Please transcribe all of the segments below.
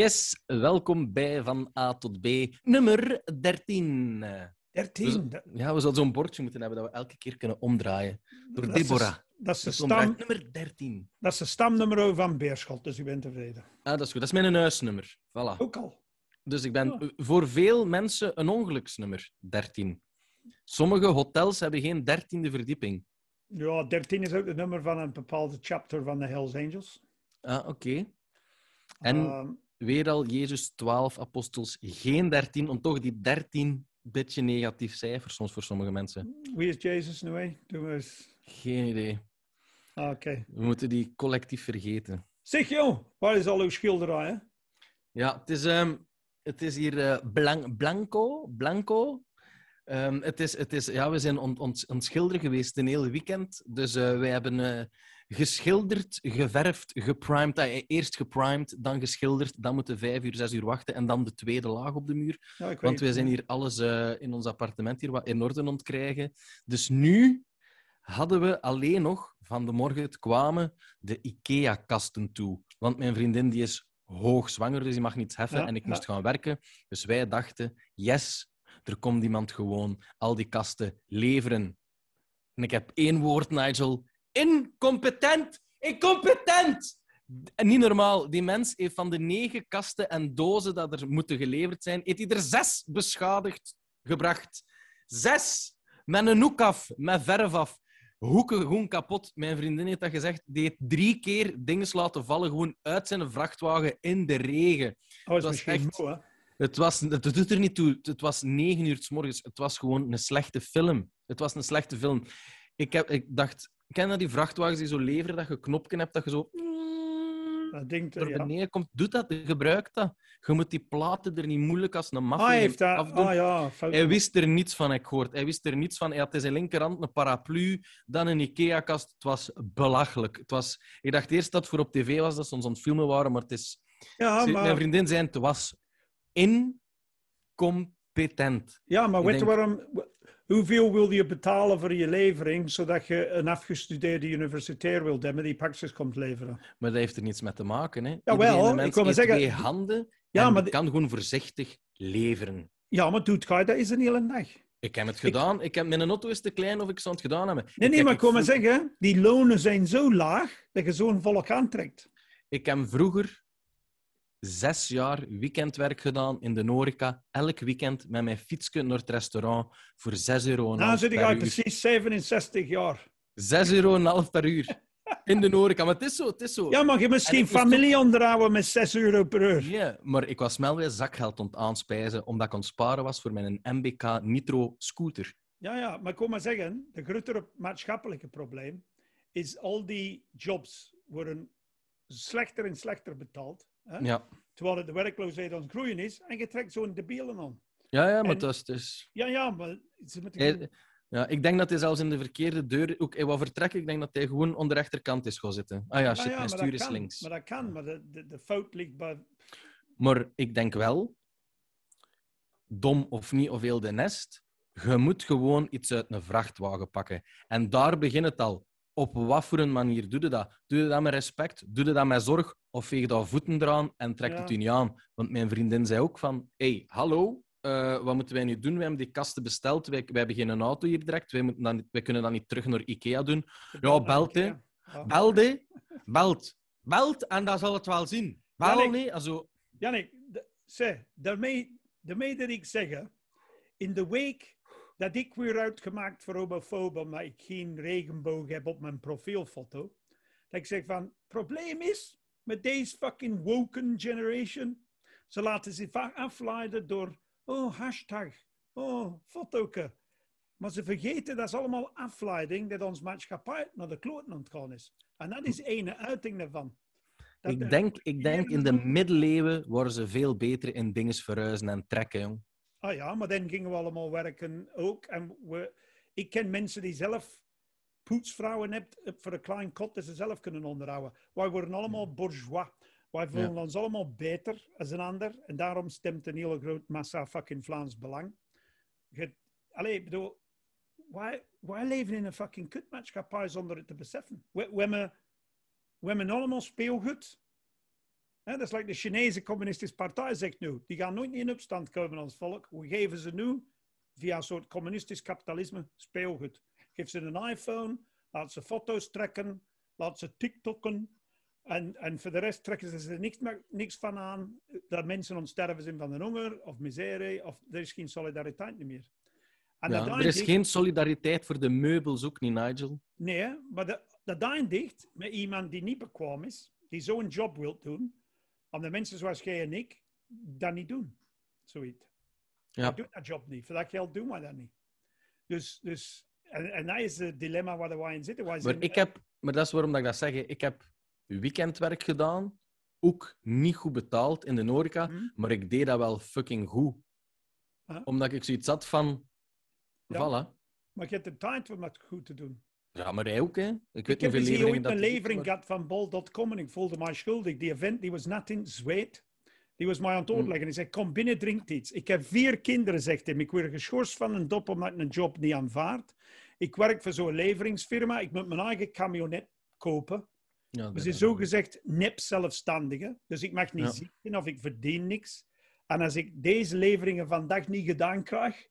Yes, welkom bij Van A tot B, nummer 13. 13. Dus, ja, we zouden zo'n bordje moeten hebben dat we elke keer kunnen omdraaien. Door Dat is de- Deborah. Dat is, de stam, Nummer 13. dat is de stamnummer van Beerschot, dus u bent tevreden. Ah, dat is goed. Dat is mijn huisnummer. Voilà. Ook al. Dus ik ben voor veel mensen een ongeluksnummer, 13. Sommige hotels hebben geen dertiende verdieping. Ja, 13 is ook het nummer van een bepaalde chapter van de Hells Angels. Ah, oké. En Ehm, weer al Jezus 12 apostels, geen 13, om toch die 13 een beetje negatief cijfer soms voor sommige mensen. wie is Jezus nu? Doe maar eens. Geen idee. Ah, Oké. We moeten die collectief vergeten. Zeg joh, waar is al uw schilderij? Hè? Ja, het is, ehm, het is hier eh, blan- blanco. blanco. Ehm, het is, het is, ja, we zijn on, on, aan het schilderen geweest een heel weekend. Dus eh, wij hebben eh, geschilderd, geverfd, geprimed. Ah, eerst geprimed, dan geschilderd. Dan moeten vijf uur, zes uur wachten. En dan de tweede laag op de muur. Ja, Want wij het. zijn hier alles eh, in ons appartement hier wat in orde aan het krijgen. Dus nu hadden we alleen nog, van de morgen het kwamen, de IKEA-kasten toe. Want mijn vriendin die is hoogzwanger, dus die mag niets heffen Ja, en ik ja. moest gaan werken. Dus wij dachten, yes, er komt iemand gewoon al die kasten leveren. En ik heb één woord, Nigel. Incompetent! Incompetent! En niet normaal. Die mens heeft van de negen kasten en dozen dat er moeten geleverd zijn, heeft hij er zes beschadigd gebracht. Zes! Met een hoek af, met verf af. Hoeken gewoon kapot. Mijn vriendin heeft dat gezegd. Die heeft drie keer dingen laten vallen, gewoon uit zijn vrachtwagen in de regen. Oh, is was echt- moe? Het, was, het doet er niet toe. Het was negen uur s morgens. Het was gewoon een slechte film. Het was een slechte film. Ik, heb, ik dacht, ken je die vrachtwagens die zo leveren, dat je een knopje hebt, dat je zo Dat ding ja. beneden komt? Doe dat, gebruik dat. Je moet die platen er niet moeilijk als een Ah, heeft dat. afdoen. Ah ja. Hij wist er niets van, ik gehoord. Hij wist er niets van. Hij had in zijn linkerhand een paraplu, dan een Ikea-kast. Het was belachelijk. Het was... Ik dacht eerst dat het voor op tv was, dat ze ons aan het filmen waren, maar het is... Ja, Mijn maar, vriendin zei, het was incompetent. ja, maar Ik weet je denk- waarom? Hoeveel wil je betalen voor je levering, zodat je een afgestudeerde universitair wilt hebben die pakjes komt leveren? Maar dat heeft er niets mee te maken. Hè. Jawel, ik maar heeft zeggen- twee handen Ja, maar kan gewoon voorzichtig leveren. Ja, maar doet ga je dat is een hele dag. Ik heb het gedaan. Ik heb, mijn auto is te klein of ik zou het gedaan hebben. Nee, nee, maar ik kom maar vroeg- zeggen, die lonen zijn zo laag dat je zo'n volk aantrekt. Ik heb vroeger zes jaar weekendwerk gedaan in de Norica. Elk weekend met mijn fietsje naar het restaurant voor 6 euro Nou zit ik al precies 67 jaar. 6 euro en half per uur. In de Norica. Maar het is zo, het is zo. Ja, maar je moet En ik geen moest familie onderhouden met 6 euro per uur. Ja, maar ik was wel weer zakgeld aan het aanspijzen, omdat ik aan het sparen was voor mijn MBK Nitro scooter. Ja, ja, maar ik kom maar zeggen, de grotere maatschappelijke probleem is al die jobs worden slechter en slechter betaald. Hè? Ja, Terwijl de werkloosheid aan het groeien is en je trekt zo'n debielen aan. ja, ja maar En- het is... Het is... Ja, ja, maar ze moeten... Hij- ja, ik denk dat hij zelfs in de verkeerde deur... Ook, hij wou vertrekken, ik denk dat hij gewoon aan de rechterkant is gaan zitten. Ah ja, Ja, shit, ja, mijn stuur dat is kan, links. Maar dat kan, maar de, de, de fout ligt bij... Maar ik denk wel, dom of niet, of heel de nest, je moet gewoon iets uit een vrachtwagen pakken. En daar begint het al. Op wat voor een manier doe je dat? Doe je dat met respect? Doe je dat met zorg? Of veeg je dat voeten eraan en trekt Ja. het u niet aan? Want mijn vriendin zei ook van, hey, hallo, eh, wat moeten wij nu doen? We hebben die kasten besteld, wij, wij hebben geen auto hier direct, wij, moeten dan, wij kunnen dat niet terug naar Ikea doen. Ja, belt, hè. Belt, hè. Belt. Belt en dan zal het wel zien. Wel, nee. also... Jannik, daarmee, daarmee dat ik zeg, in de week dat ik weer uitgemaakt voor homofoob omdat ik geen regenboog heb op mijn profielfoto, dat ik zeg van, probleem is met deze fucking woken generation, ze laten zich vaak afleiden door, oh, hashtag, oh, fotoke. Maar ze vergeten dat is allemaal afleiding dat ons maatschappij naar de kloten aan het gaan is. En dat is ene uiting daarvan. Dat Ik denk, ik denk in de middeleeuwen worden ze veel beter in dingen verhuizen en trekken, jong. Ah ja, maar dan gingen we allemaal werken ook. En we, ik ken mensen die zelf poetsvrouwen hebben voor een klein kot dat ze zelf kunnen onderhouden. Wij worden allemaal bourgeois. Wij voelen ons allemaal beter als een ander. En daarom stemt een hele grote massa fucking Vlaams Belang. Je, allee, ik bedoel, wij, wij leven in een fucking kutmaatschappij zonder het te beseffen. We, we, hebben, we hebben allemaal speelgoed. Dat is like de Chinese Communistische Partij zegt nu. Die gaan nooit in opstand komen als volk. We geven ze nu via een soort communistisch kapitalisme speelgoed. Geef ze een iPhone, laat ze foto's trekken, laat ze TikTokken. En, en voor de rest trekken ze er niks, niks van aan dat mensen ontsterven zijn van de honger of miserie. Of er is geen solidariteit meer. En Ja, er is geen solidariteit voor de meubels ook niet, Nigel. Nee, maar dat, dat met iemand die niet bekwaam is, die zo'n job wil doen, om de mensen zoals jij en ik dat niet doen. Zoiets. Ja. Wij doen dat job niet. Voor dat geld doen wij dat niet. Dus, dus en, en dat is het dilemma waar wij in zitten. Maar, ik heb, maar dat is waarom dat ik dat zeg. Ik heb weekendwerk gedaan, ook niet goed betaald in de horeca, Hm? maar ik deed dat wel fucking goed. Huh? Omdat ik zoiets had van... Ja. Voilà. Maar je hebt de tijd om dat goed te doen. Ja, maar hij ook, hè. Ik weet Ik heb dus leveringen ooit dat een levering gehad van bol.com en ik voelde mij schuldig. Die event die was net in zweet. Die was mij aan het Hm. uitleggen. Hij zei, kom binnen, drink iets. Ik heb vier kinderen, zegt hij. Ik word geschorst van een dop omdat ik een job niet aanvaard. Ik werk voor zo'n leveringsfirma. Ik moet mijn eigen camionet kopen. Ja, zijn is- zogezegd nep zelfstandige. Dus ik mag niet Ja. ziek zijn of ik verdien niks. En als ik deze leveringen vandaag niet gedaan krijg,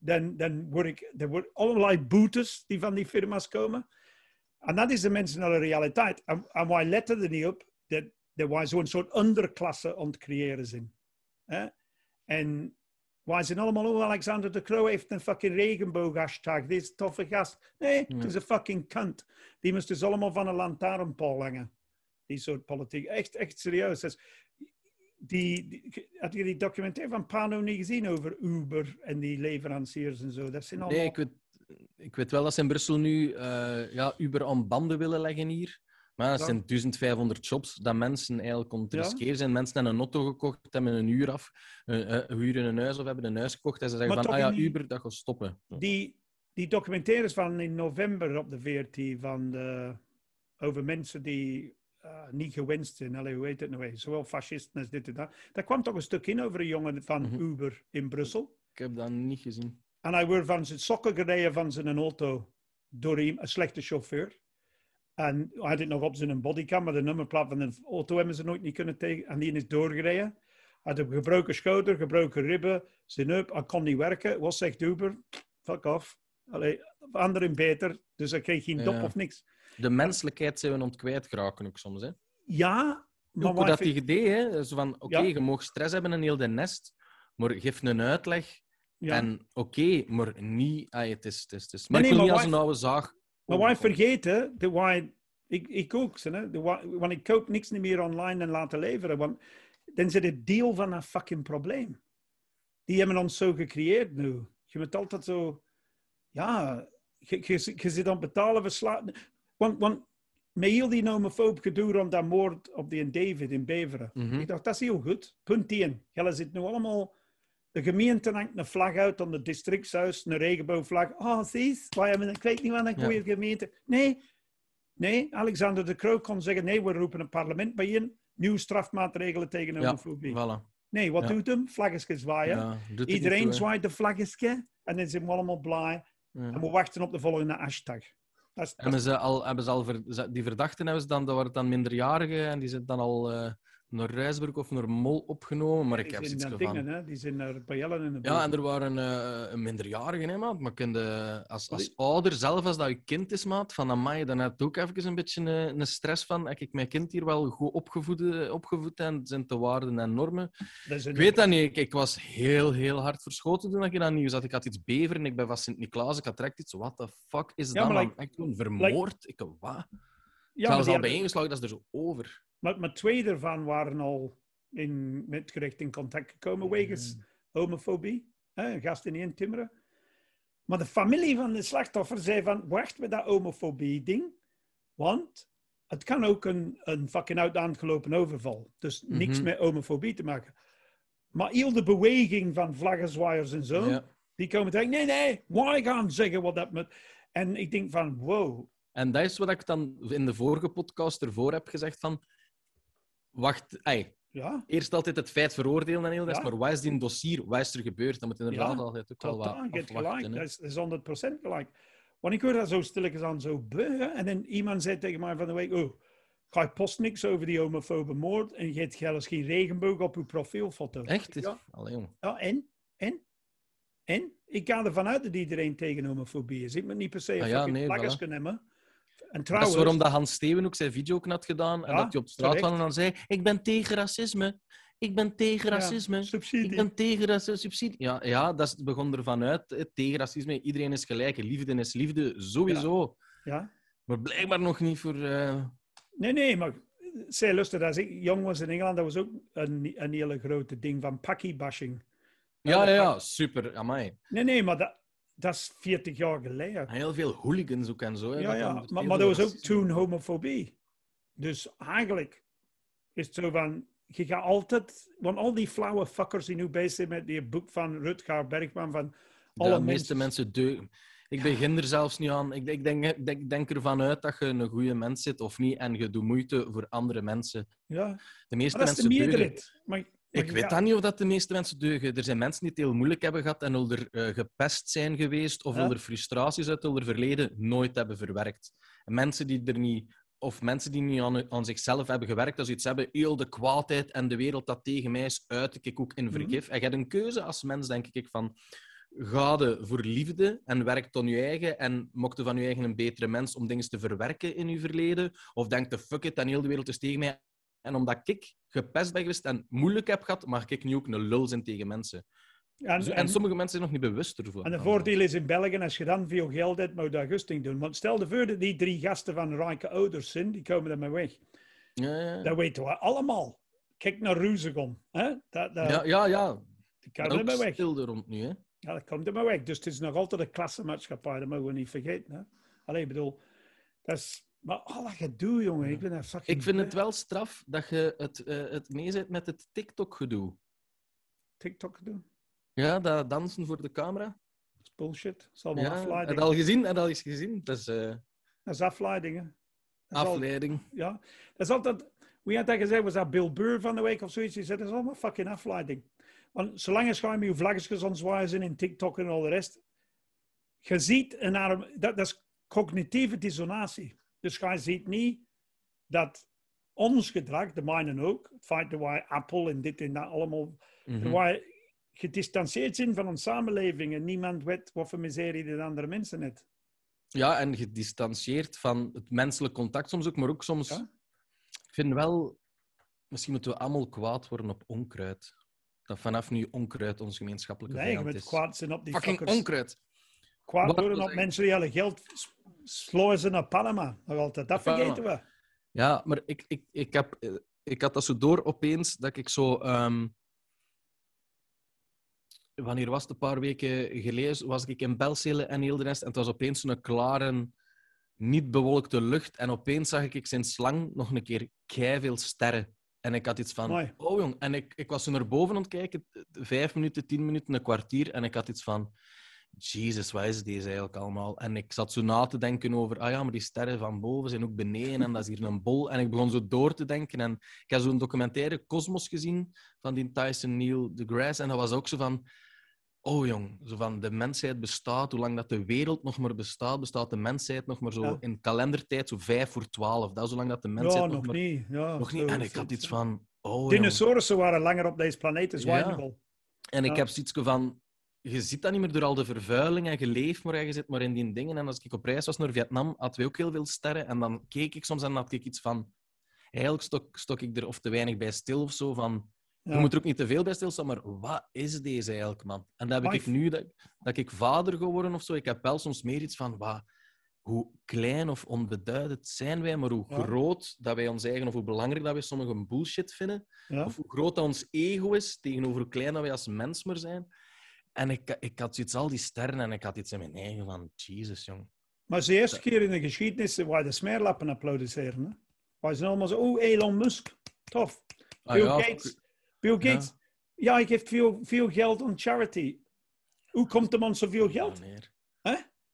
dan, dan word ik... Er worden allerlei boetes die van die firma's komen. En dat is de de realiteit. En, en wij letten er niet op dat, dat wij zo'n soort onderklasse aan het creëren zijn. En wij zijn allemaal, oh, Alexander de Croo heeft een fucking regenboog hashtag. Dit is een toffe gast. Nee, het is een fucking kant. Die moest dus allemaal van een lantaarnpaal hangen. Die soort politiek. Echt, echt serieus. Dus die, die, had je die documentaire van Pano niet gezien over Uber en die leveranciers en zo? Dat zijn allemaal... Nee, ik weet, ik weet wel dat ze in Brussel nu eh, ja, Uber aan banden willen leggen hier. Maar dat zijn 1500 jobs dat mensen eigenlijk om te Ja. zijn. Mensen hebben een auto gekocht, hebben een uur af, eh, eh, huren een huis of hebben een huis gekocht. En ze zeggen Maar van, ah ja, Uber, dat gaat stoppen. Die, die documentaires van in november op de VRT van de, over mensen die eh, niet gewenst zijn. Allee, hoe heet het nou? weer? Zowel fascisten als dit en dat. Daar kwam toch een stuk in over een jongen van Mhm. Uber in Brussel. Ik heb dat niet gezien. En hij werd van zijn sokken gereden van zijn auto door een, een slechte chauffeur. En hij had het nog op zijn bodycam, maar de nummerplaat van de auto hebben ze nooit niet kunnen tegen. En die is doorgereden. Hij had een gebroken schouder, gebroken ribben, zijn heup, hij kon niet werken. Wat zegt Uber? Fuck off. Allee, anderen beter, dus hij kreeg geen dop Ja. of niks. De menselijkheid zijn we ontkwijt geraken ook soms. Hè. Ja, maar wat dat die idee, hè. Zo van, oké, Ja. je mag stress hebben in heel de nest, maar geef een uitleg. ja. En oké, maar niet... Ah, het is, het is, het is. Maar Nee, ik wil nee, niet als een oude zaag... Maar wij vergeten dat wij, ik, ik ook, hè, de wa- want ik koop niks niet meer online en laten leveren, want dan zit het deel van een fucking probleem. Die hebben ons zo gecreëerd nu. Je moet altijd zo, ja, je, je, je zit aan betalen sla- Want, want met heel die homofoob gedoe om dat moord op die David in Beveren. Mhm. Ik dacht, dat is heel goed. Punt 1. Jullie zitten nu allemaal... De gemeente hangt een vlag uit aan het districtshuis, een regenboogvlag. Oh, zie je, wij hebben, ik weet niet wat een Ja. goede gemeente. Nee, nee, Alexander de Croo kon zeggen, nee, we roepen een parlement bijeen, nieuwe strafmaatregelen tegen Ja, homofobie. voilà. Nee, wat Ja. doet hem? Vlaggetjes zwaaien. Ja, Iedereen zwaait de vlaggetje en dan zijn we allemaal blij. Ja. En we wachten op de volgende hashtag. Dat is, dat Hebben ze al, hebben ze al ver- die verdachten hebben ze dan, dat waren dan minderjarigen en die zijn dan al eh, naar Rijsburg of naar Mol opgenomen, maar ik die heb zijn zoiets van... dingen, hè? die zijn naar Bayellen in de Ja, en er waren eh, een minderjarige, hè, maat. Maar als, als ouder, zelf als dat je kind is, maat, van amai, dan heb je ook even een beetje een, een stress van heb ik mijn kind hier wel goed opgevoed, eh, opgevoed en zijn te waarden en normen. Dat Ik weet dat niet. Ik, ik was heel, heel hard verschoten toen ik dat nieuws had. Ik had iets beveren, ik ben van Sint-Niklaas, ik had direct iets, what the fuck is Ja, dat, maar man? like- ik toen vermoord? Ik, wat? Ja, Zelfs al bijeengeslagen, dat is er zo over. Maar, maar twee daarvan waren al in, met het gerecht in contact gekomen wegens homofobie. Hè, een gast in één timmeren. Maar de familie van de slachtoffer zei van, wacht met dat homofobie-ding. Want het kan ook een, een fucking uit de hand gelopen overval. Dus niks Mhm. met homofobie te maken. Maar heel de beweging van vlaggenzwaaiers en zo, Ja. die komen tegen, nee, nee, wij gaan zeggen wat dat moet. En ik denk van, wow, En dat is wat ik dan in de vorige podcast ervoor heb gezegd van... Wacht, ey, ja, eerst altijd het feit veroordelen en heel dat, Ja. maar wat is die dossier? Wat is er gebeurd? Dat moet inderdaad Ja, altijd ook wel wat gelijk. Dat is, dat is 100% gelijk. Want ik hoor dat zo stilletjes aan zo beu. En dan iemand zei tegen mij van de week, oh, Ga je post niks over die homofobe moord en je hebt zelfs geen regenboog op je profielfoto. Echt? Is... Ja. Allee. Ja, en? En? En? Ik ga ervan uit dat iedereen tegen homofobie is. Ik moet niet per se Ah ja, nee, voilà. kunnen hebben. En Dat is waarom dat Hans Steven ook zijn video ook had gedaan. En Ja, dat hij op straat kwam en dan zei: Ik ben tegen racisme. Ik ben tegen ja, racisme. Ik subsidie. ben tegen racisme. Subsidie. Ja, ja, dat is, begon ervan uit. hè, Tegen racisme. Iedereen is gelijk. Liefde is liefde. Sowieso. Ja. Maar blijkbaar nog niet voor. eh, Nee, nee, maar zij lustig. Als ik jong was in Engeland, dat was ook een, een hele grote ding van pakkie-bashing. Ja, ja, dat- ja. Super. Amai. Nee, nee, maar dat, dat is 40 jaar geleden. Heel veel hooligans ook en zo. hè, Ja, ja, maar, maar dat was ook toen homofobie. Dus eigenlijk is het zo van, je gaat altijd, want al die flauwe fuckers die nu bezig zijn met die boek van Rutger Bergman van alle de meeste mensen. deugen. Ik begin er zelfs niet aan. Ik, ik, denk, ik denk, denk ervan uit dat je een goede mens zit of niet. En je doet moeite voor andere mensen. Ja, De meeste maar dat is de mensen meerderheid. Maar, maar Ik weet dat niet of dat de meeste mensen deugen. Er zijn mensen die het heel moeilijk hebben gehad en al er eh, gepest zijn geweest of Ja. al er frustraties uit hun verleden nooit hebben verwerkt. En mensen die er niet, of mensen die niet aan, aan zichzelf hebben gewerkt, als ze iets hebben, heel de kwaadheid en de wereld dat tegen mij is, uit ik ook in Mhm. vergif. En je hebt een keuze als mens, denk ik, van ga je voor liefde en werk aan je eigen en mocht van je eigen een betere mens om dingen te verwerken in je verleden, of denk de fuck it en heel de wereld is tegen mij en omdat ik gepest ben geweest en moeilijk heb gehad, mag ik nu ook een lul zijn tegen mensen. En, Zo- en, en sommige mensen zijn nog niet bewust ervoor. en de voordeel is in België, als je dan veel geld hebt, moet je dat doen. Want stel je voor dat die drie gasten van rijke ouders zijn, die komen ermee weg. Ja, ja, Dat weten we allemaal. Kijk naar Ruzegom. Hè? Dat, dat, ja. ja, ja. Die komen Ook ermee weg. stil er rond nu, hè. Ja, dat komt er maar weg. Dus het is nog altijd een klassenmaatschappij, dat mogen we niet vergeten. Hè? Alleen, ik bedoel, dat is... Maar al dat gedoe, jongen, ik ben daar fucking... Ik vind het wel straf dat je het, eh, het mee zit met het TikTok-gedoe. TikTok doen. Ja, dat dansen voor de camera. Dat is bullshit. Dat is allemaal Ja, heb afleiding. je al gezien? Heb je al eens gezien? Dat is eh, Dat is afleiding, hè. Dat is al- afleiding. ja, dat is altijd... Wie had dat gezegd? Was dat Bill Burr van de week of zoiets? Die zei, dat is allemaal fucking afleiding. Want zolang je met je vlaggetjes aan zwaaien zijn in TikTok en al de rest, je ziet een arm... Dat, dat is cognitieve dissonatie. Dus je ziet niet dat ons gedrag, de mijne ook, het feit dat wij Apple en dit en dat allemaal, dat wij gedistanceerd zijn van onze samenleving en niemand weet wat voor miserie de andere mensen heeft. Ja, en gedistanceerd van het menselijk contact soms ook, maar ook soms... Ja. Ik vind wel... Misschien moeten we allemaal kwaad worden op onkruid. Dat vanaf nu onkruid onze gemeenschappelijke Nee, vijand is. kwaad zijn op die Fucking onkruid. Kwaad worden op mensen die alle geld s- sluizen naar Panama. Nog altijd. Dat Panama. vergeten we. Ja, maar ik, ik, ik, heb, eh, ik had dat zo door opeens dat ik zo. ehm, wanneer was het? Een paar weken geleden was ik in Belcele en heel de rest. En het was opeens zo'n klare, niet bewolkte lucht. En opeens zag ik sinds lang nog een keer veel sterren. En ik had iets van, Mooi. oh jong. En ik, ik was zo naar boven aan het kijken, vijf minuten, tien minuten, een kwartier. En ik had iets van, Jezus, wat is deze eigenlijk allemaal? En ik zat zo na te denken over, ah ja, maar die sterren van boven zijn ook beneden en dat is hier een bol. En ik begon zo door te denken. En ik heb zo'n documentaire Cosmos gezien van die Tyson Neil deGrasse. En dat was ook zo van, oh jong, zo van de mensheid bestaat, hoe lang dat de wereld nog maar bestaat, bestaat de mensheid nog maar zo Ja. in kalendertijd, zo vijf voor twaalf. Dat is zolang dat de mensheid Ja, nog, nog maar... niet. Ja, Nog niet. En is ik had iets van, oh. Dinosaurussen waren langer op deze planeet dan Ja. zwijnenbol. En ik Ja. heb zoiets van... Je ziet dat niet meer door al de vervuiling en je leeft maar en je zit maar in die dingen. En als ik op reis was naar Vietnam, hadden we ook heel veel sterren. En dan keek ik soms en had ik iets van... Eigenlijk stok, stok ik er of te weinig bij stil of zo. Van, Ja. Je moet er ook niet te veel bij stilstaan, maar wat is deze eigenlijk, man? En dat heb ik nu, dat, dat ik vader geworden of zo. Ik heb wel soms meer iets van... Wat, hoe klein of onbeduidend zijn wij, maar hoe Ja. groot dat wij ons eigen... Of hoe belangrijk dat wij sommige bullshit vinden. Ja. Of hoe groot dat ons ego is tegenover hoe klein dat wij als mens maar zijn. En ik, ik had zoiets, al die sterren, en ik had iets in mijn eigen van, Jesus, jong. Maar het is de eerste keer in de geschiedenis waar de smeerlappen applaudisseren. Hè? Waar ze allemaal zo, oh, Elon Musk, tof. Ah, Bill ja, Gates, Bill Gates, ja, ik geef veel, veel geld aan charity. Hoe komt hem aan zoveel geld?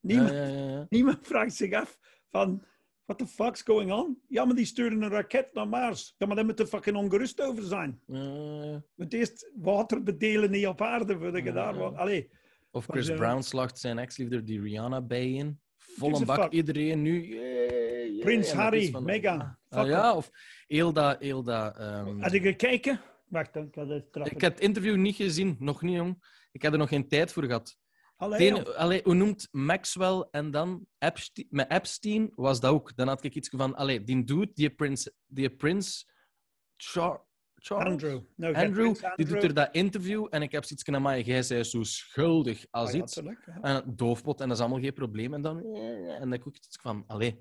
Niemand, Ja, ja, ja. niemand vraagt zich af van, what the fuck's going on? Ja, maar die sturen een raket naar Mars. Ja, maar daar moet er fucking ongerust over zijn. Ja, ja. Het eerst water bedelen niet op aarde voordat je Ja, daar ja. wordt. Allee, Of Chris ze- Brown slacht zijn ex-liefde die Rihanna bij in. Volle Gives a bak, fuck. iedereen nu. yeah, yeah. Prins Harry, van, Meghan, ah, Ah, ja, of heel dat... Heel dat ehm, Had je gekeken? Wacht, dan kan ik heb het interview niet gezien, nog niet, jong. Ik heb er nog geen tijd voor gehad. Allee, hoe noemt Maxwell en dan Epstein, met Epstein was dat ook. Dan had ik iets van, allee, die dude, die prins, die prins Char, Charles? Andrew. No, Andrew, die doet er dat interview en ik heb zoiets van, maar jij zei zo schuldig als Ah, ja, iets. ja. En doofpot, en dat is allemaal geen probleem. En dan, en dan heb ik ook iets van, allee,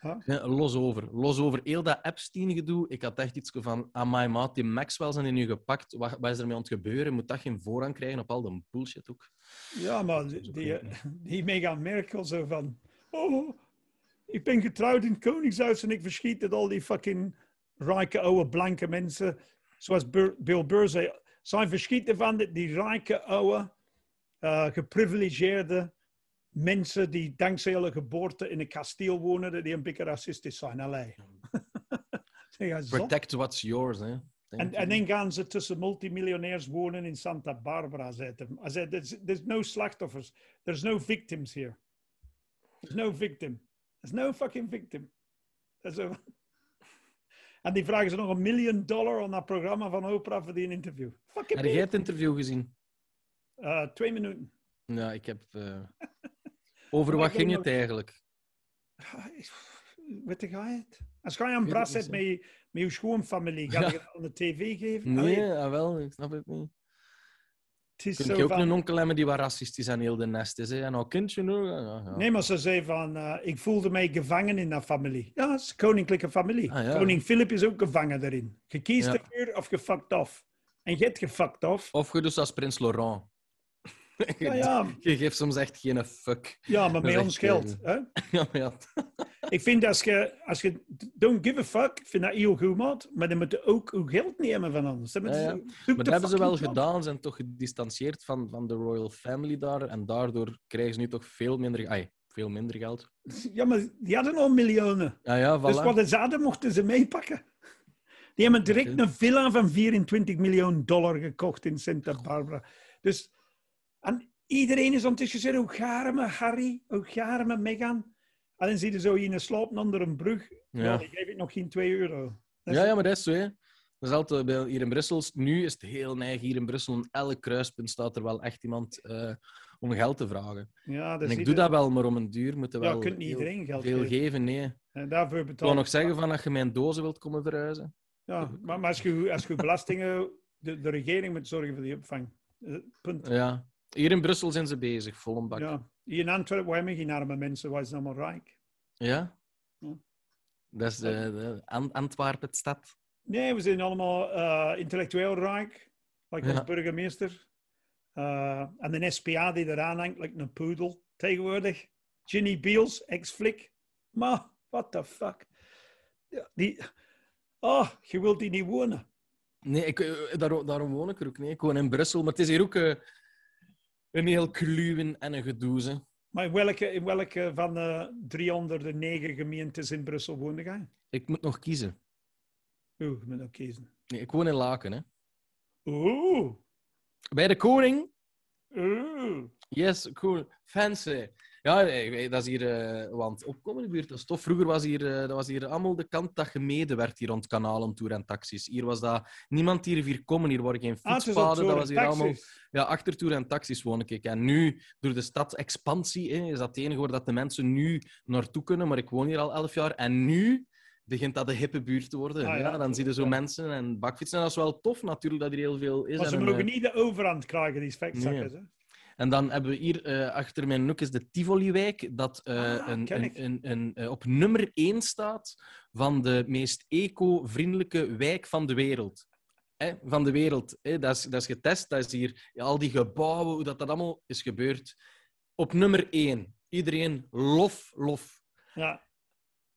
Ja. ja, los over. Los over heel dat Epstein-gedoe. Ik had echt iets van, aan my maat, die Maxwell zijn nu gepakt. Wat, wat is er mee aan het gebeuren? Moet dat geen voorrang krijgen op al die bullshit ook? Ja, maar die, die, die Meghan Merkel zo van... Oh, ik ben getrouwd in het Koningshuis en ik verschiet dat al die fucking rijke oude blanke mensen, zoals Bur- Bill Burr zei, zij verschieten van dat die rijke oude, eh, geprivilegeerde mensen die dankzij hun geboorte in een kasteel wonen, dat die een beetje racistisch zijn. Allee. Ja. Protect what's yours, hè. En, en dan gaan ze tussen multimiljonairs wonen in Santa Barbara. Hij zei, there's, there's no slachtoffers. There's no victims here. There's no victim. There's no fucking victim. En die vragen ze nog een miljoen dollar aan dat programma van Oprah voor die interview. Fucking Heb jij het interview gezien? Eh, twee minuten. Ja, ik heb... eh, Over wat ging het eigenlijk? Weet je het? Als je een bras hebt met je, met je schoonfamilie, ga je aan de tv geven? Nee, Allee, ah, wel, ik snap het niet. het Kun je ook van- een onkel hebben die wat racistisch en heel de nest is? Hè? En nou, kindje? Ja, ja. Nee, maar ze zei van, eh, ik voelde mij gevangen in dat familie. Ja, het is een koninklijke familie. Ah, ja. Koning Philip is ook gevangen daarin. Je kiest ervoor of je fucked off. En je hebt gefucked off. Of je doet als prins Laurent. Ja, ja, Je geeft soms echt geen fuck. ja maar echt, ons geld. eh, Hè? Ja, maar ja. Ik vind als je, als je don't give a fuck, ik vind dat heel goed, maat. Maar dan moeten ook uw geld nemen van ons. Dat, Ja, ja. zoek Maar dat hebben ze wel gedaan. Ze zijn toch gedistanceerd van, van de royal family daar. En daardoor krijgen ze nu toch veel minder, ai, veel minder geld. Ja, maar die hadden al miljoenen. Ja, ja, voilà. Dus wat ze hadden, mochten ze meepakken. Die hebben direct een villa van 24 miljoen dollar gekocht in Santa Barbara. Dus en iedereen is ondertussen gezegd, hoe garen me Harry, hoe garen me Meghan. En dan zie je zo in een slopen onder een brug. Ja. Ja. die geef ik nog geen 2 euro. Dat Ja, ja, maar dat is zo. Hè. Dat is altijd bij- hier in Brussel. Nu is het heel neig hier in Brussel. Aan elk kruispunt staat er wel echt iemand eh, om geld te vragen. ja, dat En ik doe dat wel, maar om een duur moeten we Ja, wel je kunt niet heel iedereen geld veel geven. geven. Nee. En daarvoor Ik betaal wou nog zeggen van dat je mijn dozen wilt komen verhuizen. Ja, maar, maar als, je, als je belastingen... De, de regering moet zorgen voor die opvang. Eh, Punt. Ja. Hier in Brussel zijn ze bezig, vol een bak. Ja? Hier in Antwerpen hebben geen arme mensen, wij zijn allemaal rijk. Ja. Dat is de, de Ant- Antwerpen stad. Nee, we zijn allemaal eh, intellectueel rijk, like Ja. burgemeester. Eh, en de SPA die eraan hangt, like een poedel tegenwoordig. Ginny Beals, ex-flik. Maar, what the fuck. Die... Oh, je wilt die niet wonen. Nee, ik, eh, daarom, daarom woon ik er ook niet. Ik woon in Brussel. Maar het is hier ook een heel kluwen en een gedoe. hè. Maar in welke, in welke van de 309 gemeentes in Brussel woonde jij? Ik moet nog kiezen. Oeh, ik moet ook kiezen. Nee, ik woon in Laken. Hè. Oeh, Bij de koning. oeh. Yes, cool. Fancy. Ja, dat is hier... eh want opkomen in de buurt, dat is tof. Vroeger was hier, eh, dat was hier allemaal de kant dat gemeden werd hier rond kanalen, tour en taxis. Hier was dat... Niemand hier hier komen. Hier worden geen Ah, fietspaden. dat was hier allemaal... Ja, achter tour en taxis woon ik. En nu, door de stadsexpansie, hè, is dat het enige waar dat de mensen nu naartoe kunnen. Maar ik woon hier al elf jaar. En nu begint dat de hippe buurt te worden. Ah, ja, ja, dan zie je zo ja. mensen en bakfietsen. En dat is wel tof natuurlijk, dat er heel veel is. Maar ze En, mogen eh, niet de overhand krijgen, die hè? En dan hebben we hier eh, achter mijn noek is de Tivoliwijk, dat eh, Ah, een, een, een, een, eh, op nummer 1 staat van de meest eco-vriendelijke wijk van de wereld. Hè, van de wereld. Hè. Dat, is, dat is getest, dat is hier ja, al die gebouwen, hoe dat, dat allemaal is gebeurd. Op nummer 1. Iedereen lof, lof. Ja.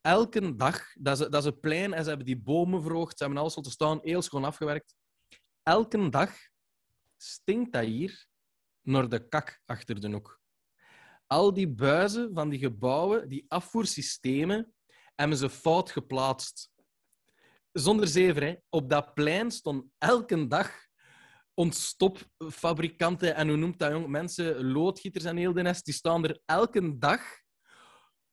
Elke dag, dat is, dat is een plein en ze hebben die bomen verhoogd, ze hebben alles te staan, heel schoon afgewerkt. Elke dag stinkt dat hier naar de kak achter de hoek. Al die buizen van die gebouwen, die afvoersystemen, hebben ze fout geplaatst. Zonder zever, hè. op dat plein stonden elke dag ontstopfabrikanten en hoe noemt dat jong? Mensen, loodgieters en heel de nest, die staan er elke dag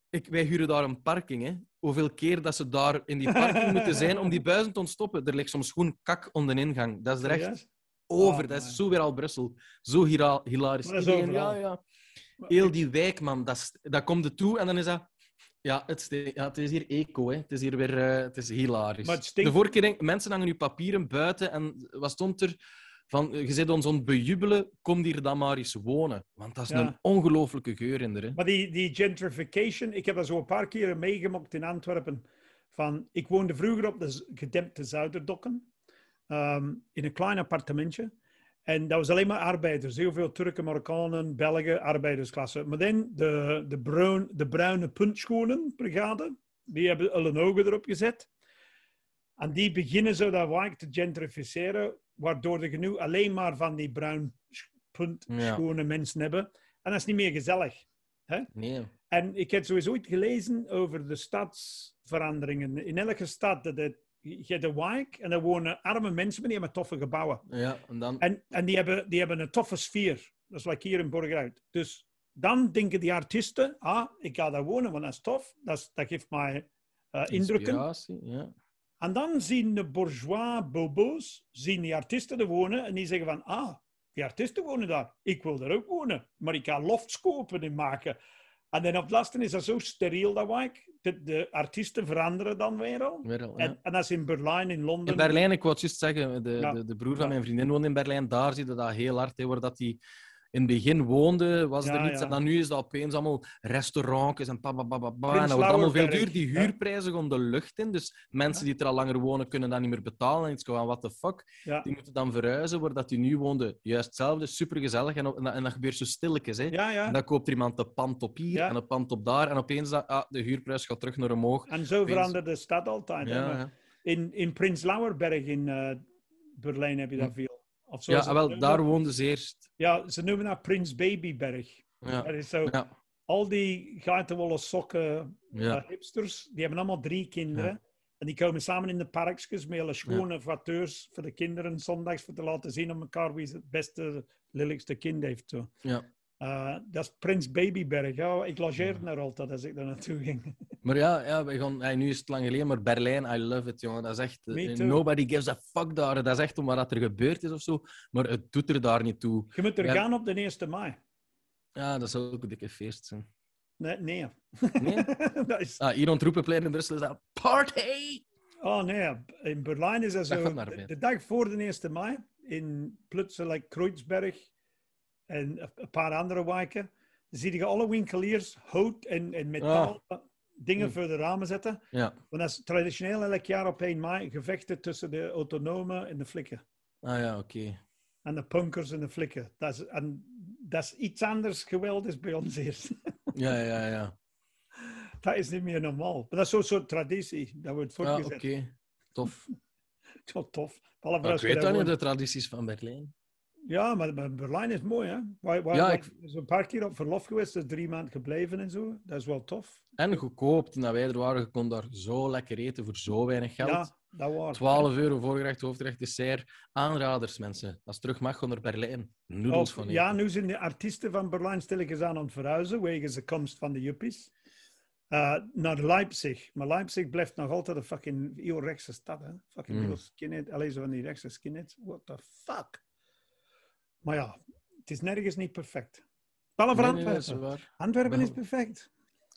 ik, wij huren daar een parking. Hè. Hoeveel keer dat ze daar in die parking moeten zijn om die buizen te ontstoppen. Er ligt soms gewoon kak om de ingang. Dat is er echt? Over. Oh, dat is zo weer al Brussel. Zo hila- hilarisch. Maar dat is Iedereen, ja, overal. ja. Heel die wijk, man. Dat, dat komt er toe en dan is dat... Ja, het, ja, het is hier eco, hè. Het is hier weer... eh, het is hilarisch. Maar het stinkt- De vorige keer, denk, mensen hangen nu papieren buiten en wat stond er? Van, je zit ons aan het bejubelen, kom hier dan maar eens wonen. Want dat is Ja. een ongelooflijke geur in er, hè. Maar die, die gentrification, ik heb dat zo een paar keren meegemaakt in Antwerpen. Van, ik woonde vroeger op de gedempte Zuiderdokken, ehm, in een klein appartementje. En dat was alleen maar arbeiders. Heel veel Turken, Marokkanen, Belgen, arbeidersklasse. Maar dan de, de, bruin, de bruine puntschoenenbrigade, die hebben hun ogen erop gezet. En die beginnen zo dat wijk te gentrificeren, waardoor je nu alleen maar van die bruin sch- puntschone mensen hebben. En dat is niet meer gezellig. Nee. En ik heb sowieso ooit gelezen over de stadsveranderingen. In elke stad, dat het, je hebt een wijk en daar wonen arme mensen, maar die hebben toffe gebouwen. Ja, en dan... En, en die, hebben, die hebben een toffe sfeer. Dat is like hier in Borgeruit. Dus dan denken die artiesten, ah, ik ga daar wonen, want dat is tof. Dat, is, dat geeft mij eh, indrukken. Ja. En dan zien de bourgeois bobo's, zien die artiesten er wonen en die zeggen van, ah, die artiesten wonen daar. Ik wil daar ook wonen, maar ik ga lofts kopen en maken. En dan op laatste is dat zo steriel, dat wijk. De, de artiesten veranderen dan weer al. Weer al, ja. En, en dat is in Berlijn, in Londen. In Berlijn, ik wou het juist zeggen, de, Ja. de, de broer van mijn vriendin woont in Berlijn. Daar zie je dat heel hard, hè, waar dat die in het begin woonde, was Ja, er niets. ja. En dan nu is dat opeens allemaal restaurantjes en babababa. En dat wordt allemaal veel duur. Die huurprijzen gaan de lucht in. Dus mensen die er al langer wonen, kunnen dat niet meer betalen. En iets gewoon, what the fuck. Die moeten dan verhuizen, waar dat die nu woonde. Juist hetzelfde, supergezellig. En, en, en dat gebeurt zo stilletjes. Hè. En dan koopt er iemand een pand op hier en een pand op daar. En opeens, dat, ah, de huurprijs gaat terug naar omhoog. En zo Opeens- verandert de stad altijd. In, in Prins Lauerberg in eh, Berlijn heb je dat veel. Of ja ah, wel, daar woonden ze eerst. Ja, ze noemen dat Prins Babyberg. Ja. Dat is zo, Ja. al die geitenwolle sokken Ja. eh, hipsters, die hebben allemaal drie kinderen. En die komen samen in de parkjes met hele schone voiteurs voor de kinderen zondags voor te laten zien aan elkaar wie het beste, lelijkste kind heeft. Zo. Ja. Eh, dat is Prins Babyberg. Ja, ik logeerde daar altijd als ik daar naartoe ging. Maar ja, ja we gaan, hey, nu is het lang geleden, maar Berlijn, I love it, jongen. Dat is echt... Eh, nobody gives a fuck daar. Dat is echt om wat er gebeurd is of zo. Maar het doet er daar niet toe. Je moet er Ja. gaan op de 1 mei. Ja, dat zou ook een dikke feest zijn. Nee, nee. Nee? dat is, Ah, hier ontroepenplein in Brussel is dat party! oh nee, in Berlijn is dat zo. de, dag voor de 1 mei, in plotseling Kreuzberg en een- paar andere wijken, zie je alle winkeliers hout en, en metaal dingen Hm. voor de ramen zetten. Ja. Want dat is traditioneel elk jaar op 1 mei gevechten tussen de autonomen en de flikken. Ah ja, oké. En de punkers en de flikken. Dat is, en dat is iets anders geweld is bij ons eerst. Ja, ja, ja. dat is niet meer normaal. Maar dat is zo'n soort traditie. Dat wordt Ja, oké. voortgezet. Tof. Zo tof. Maar als ik weet dat niet, de tradities van Berlijn. Ja, maar, Berlijn is mooi, hè? Waar, waar, Ja, ik- is een paar keer op verlof geweest, drie maanden gebleven en zo. Dat is wel tof. En goedkoop. Toen wij er waren, je kon daar zo lekker eten voor zo weinig geld. Ja, dat was. 12 euro voorgerecht, hoofdgerecht, dessert. Aanraders, mensen. Als het terug mag, gewoon naar Berlijn. Noedels van eten. ja, nu zijn de artiesten van Berlijn stilletjes aan het verhuizen, wegens de komst van de juppies. Eh, naar Leipzig. Maar Leipzig blijft nog altijd een fucking heel rechtse stad, hè? Fucking Mm. skinhead. Alleen zo van die rechtse skinheads. What the fuck? Maar ja, het is nergens niet perfect. Nee, nee, dat Antwerpen. is. Antwerpen is Wel- perfect.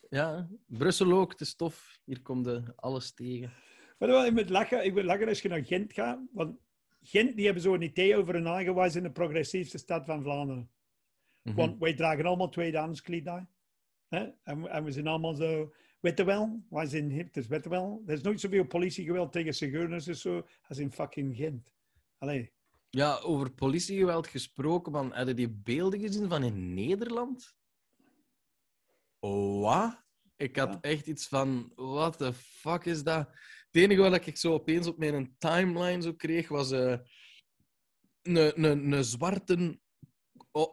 Ja. Brussel ook, het is tof. Hier komt de alles tegen. Maar wel, ik moet lachen, ik moet lachen als je naar Gent gaat. Want Gent die hebben zo'n idee over een. Wij zijn de progressiefste stad van Vlaanderen. Mhm. Want wij dragen allemaal tweedehands kledij. En, we- en we zijn allemaal zo... Weet je wel? Wij zijn hipsters, weet je wel? Er is nooit zoveel politiegeweld tegen zigeuners en zo als in fucking Gent. Allee. Ja, over politiegeweld gesproken, man. Hadden die beelden gezien van in Nederland? Oh, wat? Ik had Ja. echt iets van, what the fuck is dat? Het enige wat ik zo opeens op mijn timeline zo kreeg, was eh, een, een, een zwarte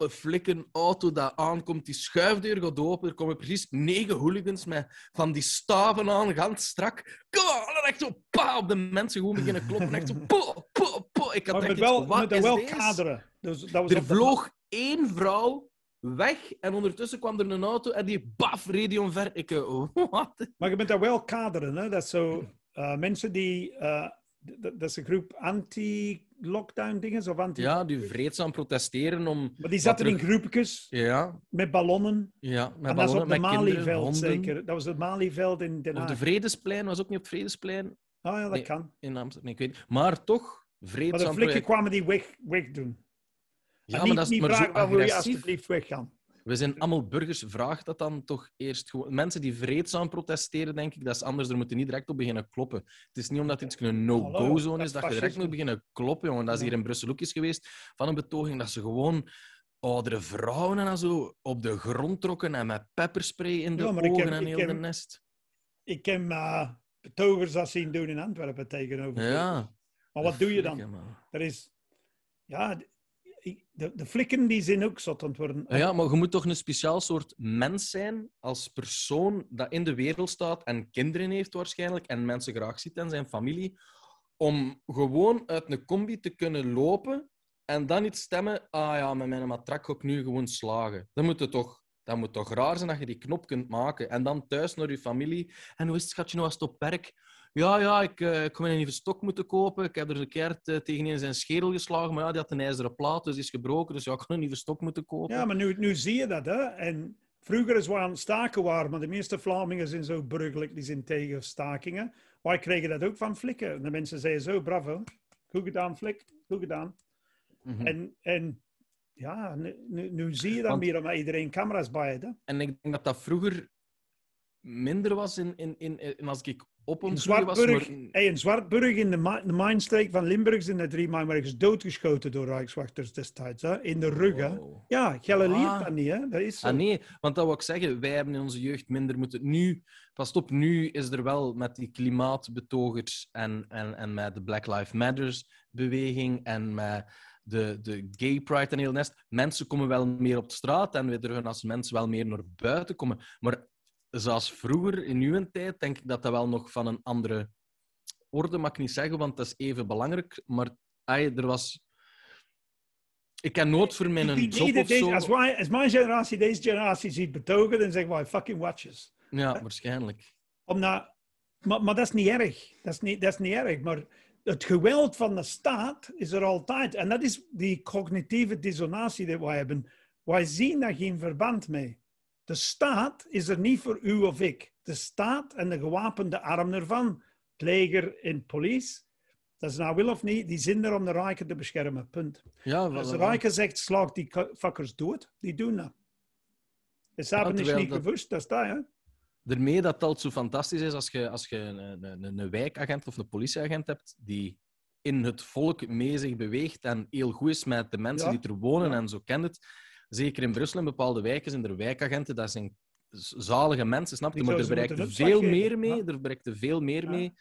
flikken auto dat aankomt, die schuifdeur gaat open. Er komen precies negen hooligans met van die staven aan, ganz strak. On! En echt zo, pa, op de mensen gewoon beginnen kloppen. Echt zo, po. Ik had Maar met wel, met dat wel deze? kaderen. Dus dat was Er de- vloog één vrouw weg. En ondertussen kwam er een auto en die baf, reed omver. Ik, eh, wat? Maar je bent daar wel kaderen, hè? Dat is zo... eh, mensen die... eh, dat is een groep anti-lockdown dingen, of anti... Ja, die vreedzaam protesteren om... Maar die zaten in groepjes Ja, met ballonnen. ja met en dat is op ballonnen, kinderen, Malieveld zeker. Dat was het Malieveld in Den de Vredesplein, was ook niet op het Vredesplein Ah ja, dat Nee. kan. in Amsterdam. Nee, ik weet niet. Maar toch, Maar vreedzaam... de flikken kwamen die weg, wegdoen. Ja, en maar dat is niet maar vragen, wil je alsjeblieft weggaan? We zijn allemaal burgers, vraag dat dan toch eerst gewoon. Mensen die vreedzaam protesteren, denk ik, dat is anders. Er moeten niet direct op beginnen kloppen. Het is niet omdat iets een no-go-zone is, is dat je direct moet beginnen kloppen, jongen. Dat is hier in Brussel ook eens geweest, van een betoging, dat ze gewoon oudere vrouwen en zo op de grond trokken en met pepperspray in de Ja, maar ogen heb- en heel heb- de nest. Ik heb eh, betogers dat zien doen in Antwerpen tegenover. Ja. Maar wat doe je dan? Er is... Ja, de, de, flikken die zijn ook zot aan het worden. Ja, maar je moet toch een speciaal soort mens zijn als persoon dat in de wereld staat en kinderen heeft waarschijnlijk en mensen graag ziet en zijn familie, om gewoon uit een combi te kunnen lopen en dan niet stemmen, ah ja, met mijn matrak ga ik nu gewoon slagen. Dat moet, het toch, dat moet toch raar zijn dat je die knop kunt maken en dan thuis naar je familie. En hoe is het, schatje, nou was het op werk? Ja, ja, ik, eh, ik kon een nieuwe stok moeten kopen. Ik heb er een keer eh, tegen in zijn schedel geslagen, maar ja, die had een ijzeren plaat, dus die is gebroken. Dus ja, ik kon een nieuwe stok moeten kopen. Ja, maar nu, nu zie je dat, hè. En vroeger is we aan staken waren, maar de meeste Vlamingen zijn zo burgerlijk, die zijn tegen stakingen. Wij kregen dat ook van flikken. En de mensen zeiden zo, bravo, goed gedaan, flik, goed gedaan. Mhm. En, en ja, nu, nu, nu zie je dat Want- meer, omdat iedereen camera's bij heeft, hè. En ik denk dat dat vroeger minder was in, in, in, in als ik op ons was. Zwartburg, Maar, hey, in Zwartburg, in de, mi- de mijnstreek van Limburg, zijn er drie mijnwerkers doodgeschoten door Rijkswachters destijds. Hè? In de rug, hè. Wow. Ja, Gelle Ah. dat niet, hè. Dat is zo. Ah nee, want dat wil ik zeggen, wij hebben in onze jeugd minder moeten. Nu, pas op, nu is er wel met die klimaatbetogers en, en, en met de Black Lives Matters beweging en met de, de gay pride en heel nest. Mensen komen wel meer op de straat en we durven als mensen wel meer naar buiten komen. Maar zoals vroeger, in uw tijd, denk ik dat dat wel nog van een andere orde, mag ik niet zeggen, want dat is even belangrijk. Maar ai, er was... Ik heb nooit voor mijn job of zo... als, wij, als mijn generatie deze generatie ziet betogen, dan zeggen wij fucking watches. Ja, waarschijnlijk. Omdat, maar, maar dat is niet erg. Dat is niet, dat is niet erg. Maar het geweld van de staat is er altijd. En dat is die cognitieve dissonatie die wij hebben. Wij zien daar geen verband mee. De staat is er niet voor u of ik. De staat en de gewapende arm ervan, het leger en politie, dat is nou wil of niet, die zijn er om de rijken te beschermen. Punt. Ja, Als de rijken zegt, slag die fuckers dood, die doen dat. Ze hebben niet dat- bewust, dat is dat, hè. Daarmee dat altijd zo fantastisch is als je, als je een, een, een- wijkagent of een politieagent hebt die in het volk mee zich beweegt en heel goed is met de mensen Ja. die er wonen Ja. en zo kent het. Zeker in Brussel, in bepaalde wijken, zijn er wijkagenten. Dat zijn zalige mensen, snap je? Maar er zouden ze bereikt moeten veel meer mee. Er bereikt veel meer mee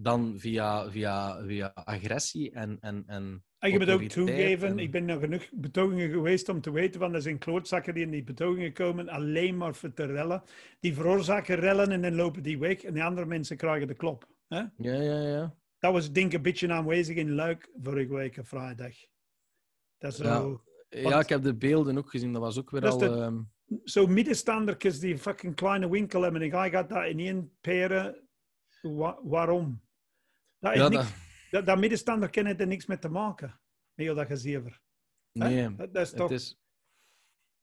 dan via, via, via agressie en, en, en En je moet ook toegeven, en- ik ben naar genoeg betogingen geweest om te weten, want er zijn klootzakken die in die betogingen komen alleen maar voor te rellen. Die veroorzaken rellen en dan lopen die weg en die andere mensen krijgen de klop. Hè? Ja, ja, ja. Dat was denk ik een beetje aanwezig in Luik vorige week, vrijdag. Dat is zo, Ja, Want- ik heb de beelden ook gezien. Dat was ook weer al... de- ehm, zo middenstandertjes die een fucking kleine winkel hebben en hij gaat dat in peren. Wa- waarom? Dat, ja, niks, dat, dat, middenstander kan er niks mee te maken. Met heel dat gezever. Nee, Dat, dat is toch... is...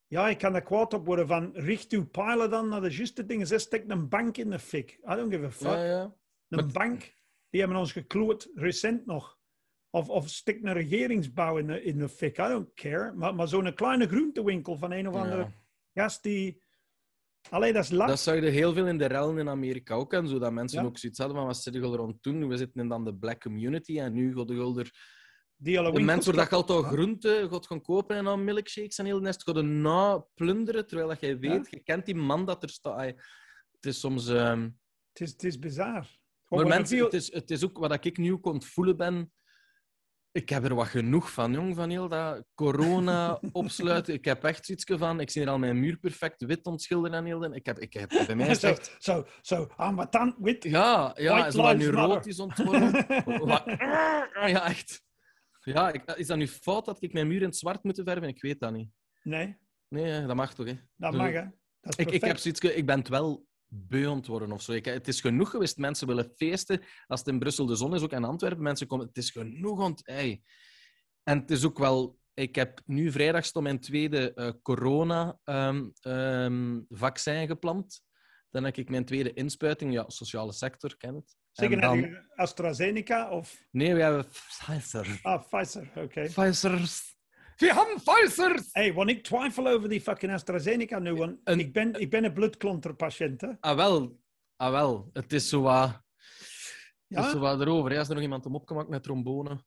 Ja, ik kan er kwaad op worden van richt uw pijlen dan naar de juiste dingen. Ze steekt een bank in de fik. I don't give a fuck. Ja, ja. Een bank, die hebben ons gekloot, recent nog. Of, of stikt een regeringsbouw in de, in de fik. I don't care. Maar, maar zo'n kleine groentewinkel van een of andere gast die... Allee, dat is laf. Dat zag je heel veel in de rellen in Amerika ook. En zo dat mensen Ja. ook zoiets hadden van wat zit er rond doen? We zitten in dan de black community en nu gaat de De mensen waar dat je altijd groenten gaat gaan kopen en dan milkshakes en heel nest gaat er na plunderen, terwijl dat jij weet, je kent die man dat er staat. Het is soms... ehm, Het is, het is bizar. Maar mensen, het, is, het is ook wat ik nu ook voelen ben. Ik heb er wat genoeg van, jong, van heel dat corona opsluiten. Ik heb echt zoiets van, ik zie er al mijn muur perfect wit ontschilderen en heel. Ik heb, ik heb bij mij is zo, echt... zo, zo, ambetant, wit. Ja, ja, zo matter. neurotisch ontworpen. Wat- Ja, echt. Ja, ik, is dat nu fout dat ik mijn muur in het zwart moet verven? Ik weet dat niet. Nee. Nee, dat mag toch, hè? Dat mag, hè? Dat is Ik, ik, heb zoiets, ik ben het wel beu aan het worden of zo. Ik, het is genoeg geweest. Mensen willen feesten. Als het in Brussel de zon is, ook in Antwerpen, mensen komen. Het is genoeg het. Hey. En het is ook wel. Ik heb nu vrijdag stond mijn tweede eh, corona-vaccin gepland. Dan heb ik mijn tweede inspuiting. Ja, sociale sector, ken het. Dan- je AstraZeneca of Nee, we hebben Pfizer. ah, Pfizer? Oké. Pfizer's. We hebben Pfizer's! Hey, want ik twijfel over die fucking AstraZeneca nu, want Een- ik, ben, ik ben een bloedklonterpatiënt, hè? Ah, wel. Ah, wel. Het is zo wat... Het is Ja? zo wat erover. hè. Als er nog iemand om opgemaakt met trombone.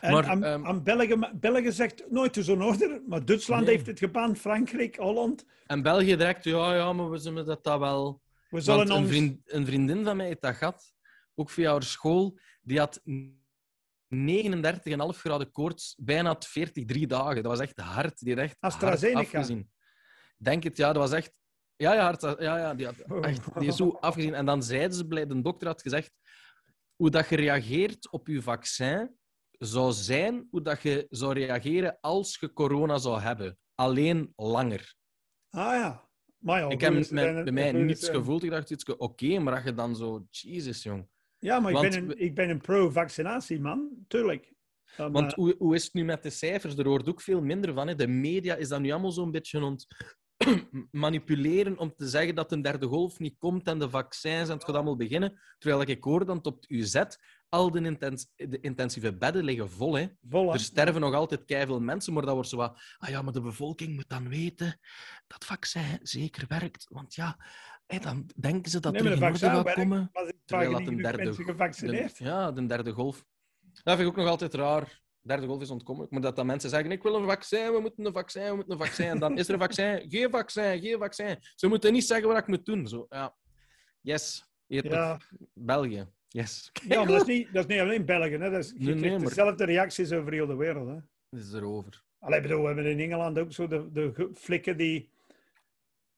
En Maar, aan, ehm, aan België, België zegt nooit zo'n orde, maar Duitsland Nee. heeft het geband, Frankrijk, Holland. En België direct, ja, ja, maar we zullen dat, dat wel... We zullen Want een, ons... vriend, een vriendin van mij heeft dat gehad, ook via haar school, die had 39,5 graden koorts, bijna 40, drie dagen. Dat was echt hard. Die had echt hard afgezien. Denk het, ja, dat was echt... Ja, ja, hard, ja, ja die, had Oh. echt, die is zo afgezien. En dan zeiden ze, blij- de dokter had gezegd, hoe dat je reageert op je vaccin zou zijn hoe dat je zou reageren als je corona zou hebben. Alleen langer. Ah ja. Maar ja, ik heb met, bij mij niets gevoeld. Ik dacht, iets, oké, maar als je dan zo... Jezus, jong. Ja, maar ik ben een, ik ben een pro-vaccinatie, man. Tuurlijk. Dan, Want eh, hoe, hoe is het nu met de cijfers? Er hoort ook veel minder van. Hè. De media is dat nu allemaal zo'n beetje ont manipuleren om te zeggen dat een derde golf niet komt en de vaccins en het gaat allemaal beginnen. Terwijl ik hoor dat op het UZ al de, intens- de intensieve bedden liggen vol. Hè. Er sterven nog altijd keiveel mensen, maar dat wordt zo wat... Ah ja, maar de bevolking moet dan weten dat vaccin zeker werkt. Want ja, dan denken ze dat Nee, er de orde vaccin gaat werkt, komen. maar er terwijl dat een derde- gevaccineerd. De- ja, de derde golf. Dat vind ik ook nog altijd raar. Derde golf is ontkomen. Maar dat, dat mensen zeggen, ik wil een vaccin, we moeten een vaccin, we moeten een vaccin. En dan is er een vaccin, geen vaccin, geen vaccin. Ze moeten niet zeggen wat ik moet doen. Zo, ja. Yes. Ja. België. Yes. ja, maar dat is, niet, dat is niet alleen België. Hè. Dat is, je Nee, krijgt nee, maar- dezelfde reacties over heel de wereld. Hè. Het is erover. Allee, bedoel, we hebben in Engeland ook zo de, de flikken die...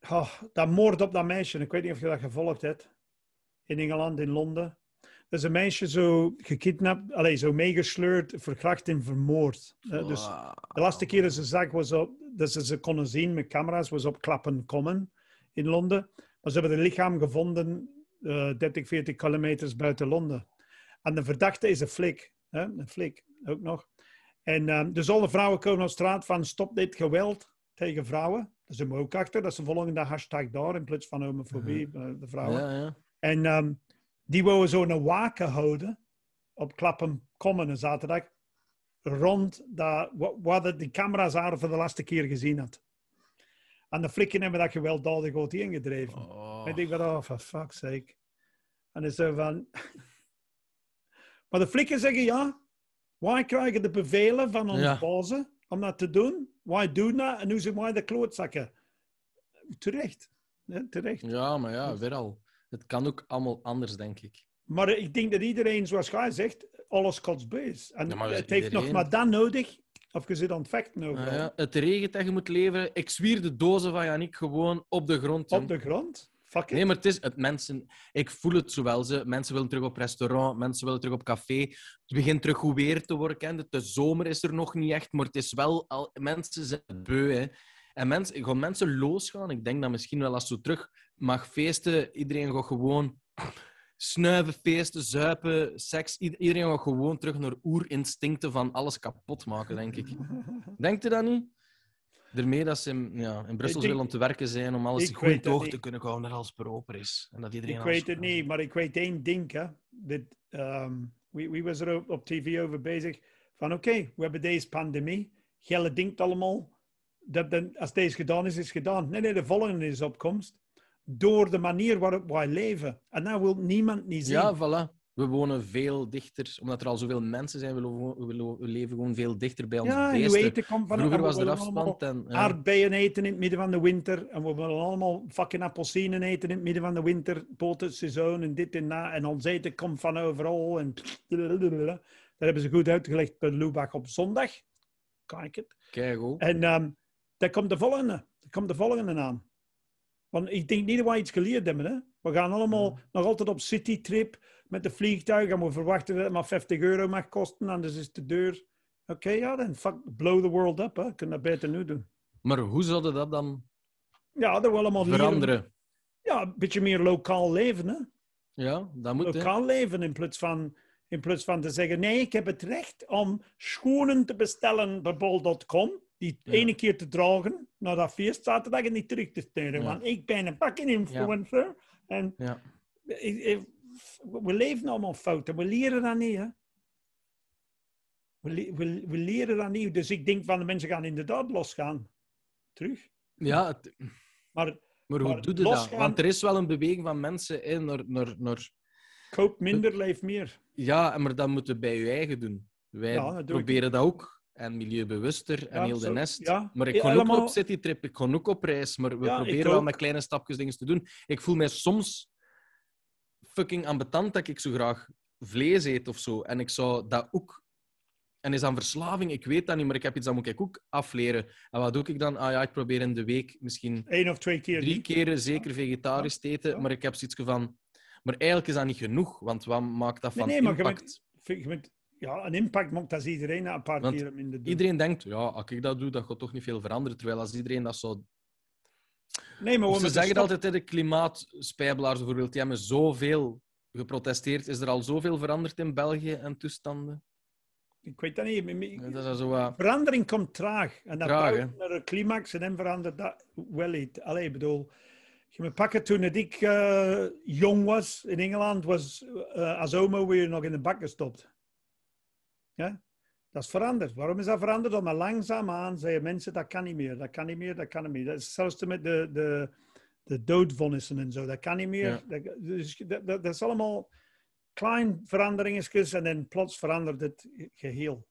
Oh, dat moord op dat meisje. Ik weet niet of je dat gevolgd hebt. In Engeland, in Londen. Er is een meisje zo gekidnapt, allee, zo meegesleurd, verkracht en vermoord. hè. dus de laatste keer dat ze zag was op, dat ze ze konden zien met camera's, was op Clapham Common in Londen. Maar ze hebben het lichaam gevonden eh 30, 40 kilometers buiten Londen. En de verdachte is een flik. Hè? Een flik, ook nog. En ehm, dus alle vrouwen komen op straat van stop dit geweld tegen vrouwen. Daar zijn we ook achter. Dat is de volgende hashtag daar in plaats van homofobie, eh, de vrouwen. Ja, ja. En ehm, die wouden zo'n waken houden op Clapham Common een zaterdag. Rond dat, wa- waar de, camera's waren voor de laatste keer gezien had. En de flikken hebben dat gewelddadig goed ingedreven. Oh. En ik denk van, oh, for fuck's sake. En dan zo van... maar de flikken zeggen, ja, wij krijgen de bevelen van onze bazen om dat te doen. Doen dat en nu zijn wij de klootzakken. Terecht. Ja, terecht. Ja, maar ja, weer al. Het kan ook allemaal anders, denk ik. Maar ik denk dat iedereen, zoals jij zegt, alles is. En Ja, het heeft nog iedereen- maar dat nodig, of je zit aan het vechten overal. Ah, ja. Het regent dat je moet leveren. Ik zwier de dozen van Janik gewoon op de grond. jong. Op de grond. Fuck. Nee, maar het is het mensen. Ik voel het zowel. Ze. Mensen willen terug op restaurant, mensen willen terug op café. Het begint terug goed weer te worden. De zomer is er nog niet echt, maar het is wel al. Mensen zijn beu. Hè. En mensen, gaan mensen losgaan. Ik denk dat misschien wel als zo terug mag feesten, iedereen gaat gewoon snuiven, feesten, zuipen, seks. Iedereen gaat gewoon terug naar oerinstincten van alles kapot maken, denk ik. Denkt u dat niet? Daarmee dat ze in, ja, in Brussel denk- zullen om te werken zijn om alles goed in toog te kunnen houden dat alles proper is. En dat iedereen Ik weet het niet, maar ik weet één ding. Hè. Dat, ehm, wie, wie was er op, tv over bezig? Van oké, we hebben deze pandemie. Gelle denkt allemaal dat dan, als deze gedaan is, is gedaan. Nee, nee, de volgende is opkomst. Door de manier waarop wij leven. En dat wil niemand niet zien. Ja, voilà. We wonen veel dichter, omdat er al zoveel mensen zijn, we, leven gewoon veel dichter bij ons ja, beesten. eten komt van Vroeger was er afstand en... Ja. Aardbeien eten in het midden van de winter. En we willen allemaal fucking appelsinen eten in het midden van de winter. Botenseizoen en dit en dat. En ons eten komt van overal. En dat hebben ze goed uitgelegd bij Lubach op zondag. Kijk het. Kijk. En ehm daar komt de volgende. Daar komt de volgende aan. Want ik denk niet dat wij iets geleerd hebben. Hè? We gaan allemaal nog altijd op citytrip met de vliegtuig. En we verwachten dat het maar 50 euro mag kosten. Anders is het te duur. Oké, ja, dan fuck, blow the world up. Hè. Kunnen dat beter nu doen. Maar hoe zouden dat dan Ja, dat we allemaal leren- veranderen? Ja, een beetje meer lokaal leven, hè? Ja, dat moet. Lokaal leven in plaats van, in plaats van te zeggen: nee, ik heb het recht om schoenen te bestellen bij bol.com. Die Ja. ene keer te dragen naar dat feest zaterdag en niet terug te sturen. Ja. Want ik ben een fucking influencer. En Ja. ik- we leven allemaal fout en we leren dat niet. Hè? We, le- we, we leren dat niet. Dus ik denk van de mensen gaan inderdaad losgaan. Terug. ja, het- Maar maar hoe Maar doe je dat? Want er is wel een beweging van mensen in naar, naar, naar koop minder, leef meer. Ja, maar dat moeten we bij je eigen doen. Wij dat proberen dat ook. En milieubewuster en Ja, heel de nest. ja. Maar ik kon ook op citytrip, ik kon ook op reis. Maar we Ja, proberen wel met kleine stapjes dingen te doen. Ik voel mij soms fucking ambetant dat ik zo graag vlees eet of zo. En ik zou dat ook... En is een verslaving? Ik weet dat niet, maar ik heb iets dat moet ik ook afleren. En wat doe ik dan? Ah ja, ik probeer in de week misschien Eén of twee keer drie keren zeker vegetarisch te eten. Maar ik heb zoiets van... Maar eigenlijk is dat niet genoeg, want wat maakt dat Nee, van nee, maar je impact? bent- vind- je bent- ja, een impact maakt als iedereen dat een paar Want keer minder doet. Iedereen denkt, ja, als ik dat doe, dat gaat toch niet veel veranderen. Terwijl als iedereen dat zou... Nee, maar we ze zeggen stop- altijd, de klimaatspijbelaars bijvoorbeeld, die hebben zoveel geprotesteerd. Is er al zoveel veranderd in België en toestanden? Ik weet dat niet. Ja, Dat is zo wat... Verandering komt traag. En dan Traag, naar een climax en dan verandert dat wel iets. Allee, ik bedoel, je moet pakken toen ik eh, jong was in Engeland, was eh als homo weer nog in de bak gestopt. Ja? Dat is veranderd. Waarom is dat veranderd? Omdat langzaamaan zeiden mensen, dat kan niet meer, dat kan niet meer, dat kan niet meer. Dat is zelfs met de, de, de doodvonnissen en zo, dat kan niet meer. Ja. Dat, dus dat, dat, is allemaal klein veranderingetjes en dan plots verandert het geheel.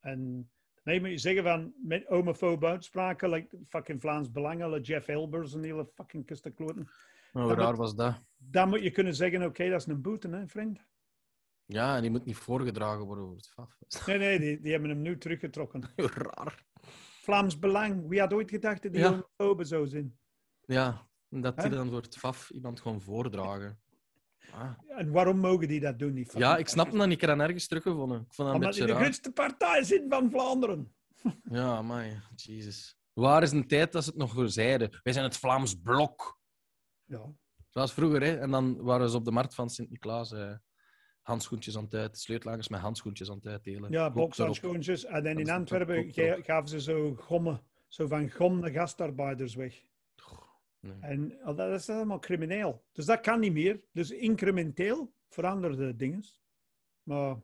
En nee, moet je zeggen van met homofobe uitspraken, like fucking Vlaams Belangen, Jeff Elbers en die hele fucking kustenkloten. Oh, moet- was dat? Dan moet je kunnen zeggen, oké, dat is een boete, hè, vriend. Ja, en die moet niet voorgedragen worden over het FAF. Nee, nee, die, die hebben hem nu teruggetrokken. raar. Vlaams Belang, wie had ooit gedacht dat die Ja. homofoben zo zijn? Ja, dat die Hè? dan voor het FAF iemand gewoon voordragen. Ah. En waarom mogen die dat doen? Die Ja, ik snap dat niet. Ik heb dat nergens teruggevonden. Ik vond dat Omdat die de grootste partij zit van Vlaanderen. Ja, maar Jezus. Waar is een tijd dat ze het nog voor zeiden? Wij zijn het Vlaams Blok. Ja. Zoals vroeger, hè. En dan waren ze op de markt van Sint-Niklaas eh, handschoentjes aan het uit, sleutelangers met handschoentjes aan het uitdelen. Ja, bokshandschoentjes. En dan in Antwerpen gaven ze zo gommen. Zo van gom de gastarbeiders weg. Nee. En al dat is allemaal crimineel. Dus dat kan niet meer. Dus incrementeel veranderde dingen. Maar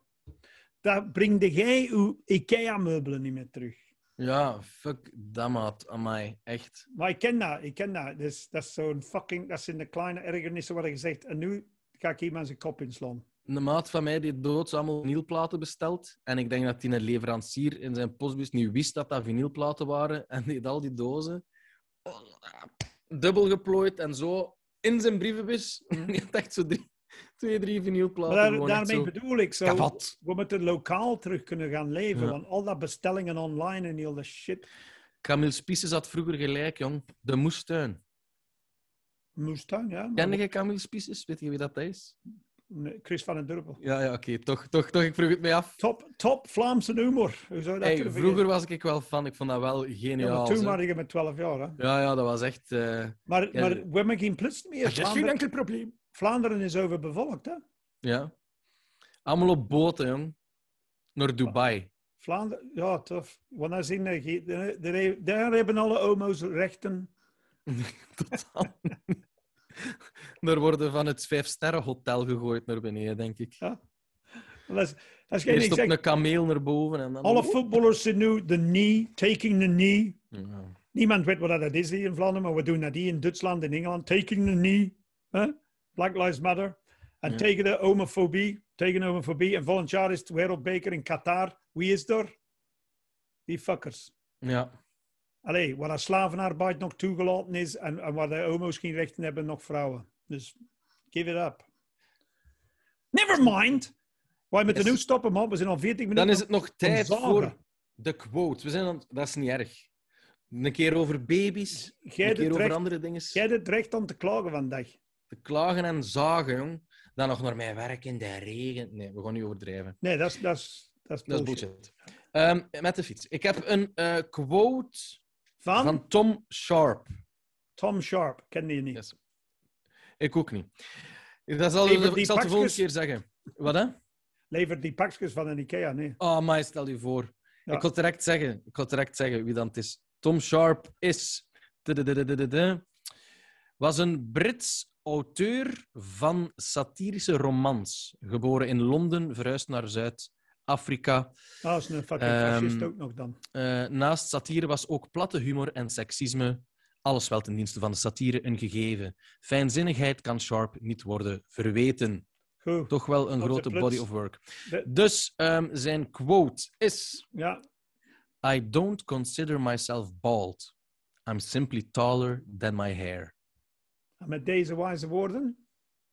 dat brengt jij uw IKEA-meubelen niet meer terug. Ja, fuck dat maat. Amai, echt. Maar ik ken dat, ik ken dat. Dus, dat is zo'n fucking... Dat zijn de kleine ergernissen waar je zegt... En nu ga ik iemand zijn kop inslaan. Een maat van mij die dood allemaal vinylplaten besteld. En ik denk dat die een leverancier in zijn postbus niet wist dat dat vinylplaten waren. En die had al die dozen dubbel geplooid en zo in zijn brievenbus. Die had echt zo drie, twee, drie vinylplaten. Daar- daarmee zo bedoel ik zo... kavat. We moeten lokaal terug kunnen gaan leven. Ja. Want al dat bestellingen online en heel dat shit... Camille Spices had vroeger gelijk, jong. De moestuin. Moestuin, ja. maar- Ken je Camille Spices? Weet je wie dat is? Nee, Chris van den Durpel. Ja, ja oké. Toch, toch, toch. Ik vroeg het mij af. Top, top Vlaamse humor. Hoe zou je dat Hey, vroeger was ik wel fan. Ik vond dat wel geniaal. Ja, maar toen waren je met 12 jaar. Hè? Ja, ja, dat was echt... eh, Maar, Ja, maar we hebben geen plus meer. Vlaanderen, enkel probleem. Vlaanderen is overbevolkt. Hè? Ja. Allemaal op boten, jong. Naar Dubai. Vlaanderen, ja, tof. Want daar, zien, de- de- de- daar hebben alle homo's rechten. Totaal. Daar worden van het vijfsterrenhotel gegooid naar beneden, denk ik. Ja. Dat is, dat is geen Eerst op een kameel naar boven en dan... Alle voetballers zijn nu de knee, taking the knee. Ja. Niemand weet wat dat is hier in Vlaanderen, maar we doen dat hier in Duitsland, in Engeland. Taking the knee. Black Lives Matter. En Ja. tegen de homofobie. Tegen homofobie. En volgend jaar is het wereldbeker in Qatar. Wie is er? Die fuckers. ja. Allee, waar de slavenarbeid nog toegelaten is en, en waar de homo's geen rechten hebben, nog vrouwen. Dus give it up. Never mind. Wij moeten Yes. nu stoppen, man. We zijn al 40 minuten. Dan is het nog tijd voor de quote. We zijn aan... Dat is niet erg. Een keer over baby's, Jij een hebt keer het over recht- andere dingen. Jij hebt het recht om te klagen vandaag. Te klagen en zagen, jong. Dan nog naar mijn werk in de regen. Nee, we gaan niet overdrijven. Nee, dat is, dat is, dat is Dat is bullshit. bullshit. Ehm, met de fiets. Ik heb een eh, quote Van, Van Tom Sharp. Tom Sharp, kende je niet. Yes. Ik ook niet. Dat zal, Lever ik zal het de volgende keer zeggen. Wat hè? Levert die pakjes van een Ikea, nee. Oh, maar stel je voor. Ja. Ik wil direct zeggen, ik wil direct zeggen wie dan het is. Tom Sharp is... Was een Brits auteur van satirische romans. Geboren in Londen, verhuisd naar Zuid-Afrika. Dat is een fucking Ehm, fascist ook nog dan. Eh, naast satire was ook platte humor en seksisme. Alles wel ten dienste van de satire een gegeven. Fijnzinnigheid kan Sharp niet worden verweten. Goed. Toch wel een Op grote body of work. De- Dus ehm, zijn quote is... Ja, I don't consider myself bald. I'm simply taller than my hair. en met deze wijze woorden,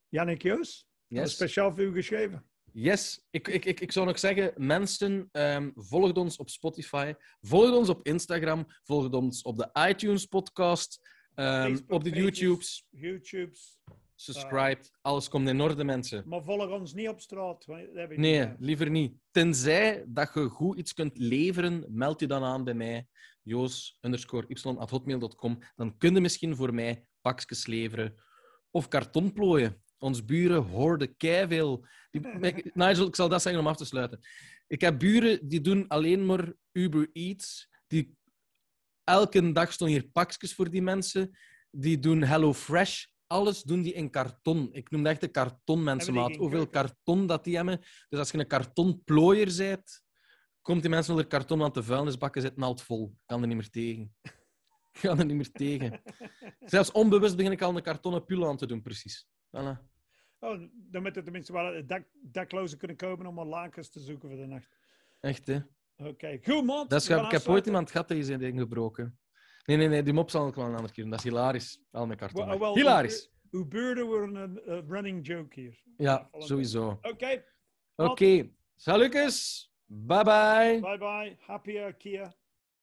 Jannik Joos, Yes. speciaal voor u geschreven. Yes. Ik, ik, ik, ik zou nog zeggen, mensen, ehm volg ons op Spotify, volg ons op Instagram, volg ons op de iTunes podcast, ehm, Facebook op de. YouTubes, YouTube's. subscribe. Alles komt in orde, mensen. Maar volg ons niet op straat. dat Nee, niet liever niet. Tenzij dat je goed iets kunt leveren, meld je dan aan bij mij, joos underscore y at hotmail.com. Dan kun je misschien voor mij pakjes leveren of karton plooien. Ons buren hoorden keiveel. Die, Nigel, ik zal dat zeggen om af te sluiten. Ik heb buren die doen alleen maar Uber Eats. Die, elke dag stonden hier pakjes voor die mensen. Die doen Hello Fresh. Alles doen die in karton. Ik noem dat echt de kartonmensen, Hebben die maat. geen Hoeveel karton dat die hebben. Dus als je een kartonplooier bent, komt die mensen onder karton, want de vuilnisbakken zitten altijd vol. Ik kan er niet meer tegen. Ik kan er niet meer tegen. Zelfs onbewust begin ik al een kartonnen pul aan te doen, precies. Voilà. Oh, dan moet er tenminste wel dak, daklozen kunnen komen om wat lakens te zoeken voor de nacht. Echt, hè? Oké, goed man. Dat is, we ik heb ooit iemand gehad die zijn ding gebroken. Nee, nee, nee, die mop zal ik wel een andere keer doen. Dat is hilarisch. Al mijn karton. Wel- wel, hilarisch. Uw, uw buurden worden een running joke hier. Ja, sowieso. Oké, Oké. Salukes. Bye bye. bye bye. Happy IKEA.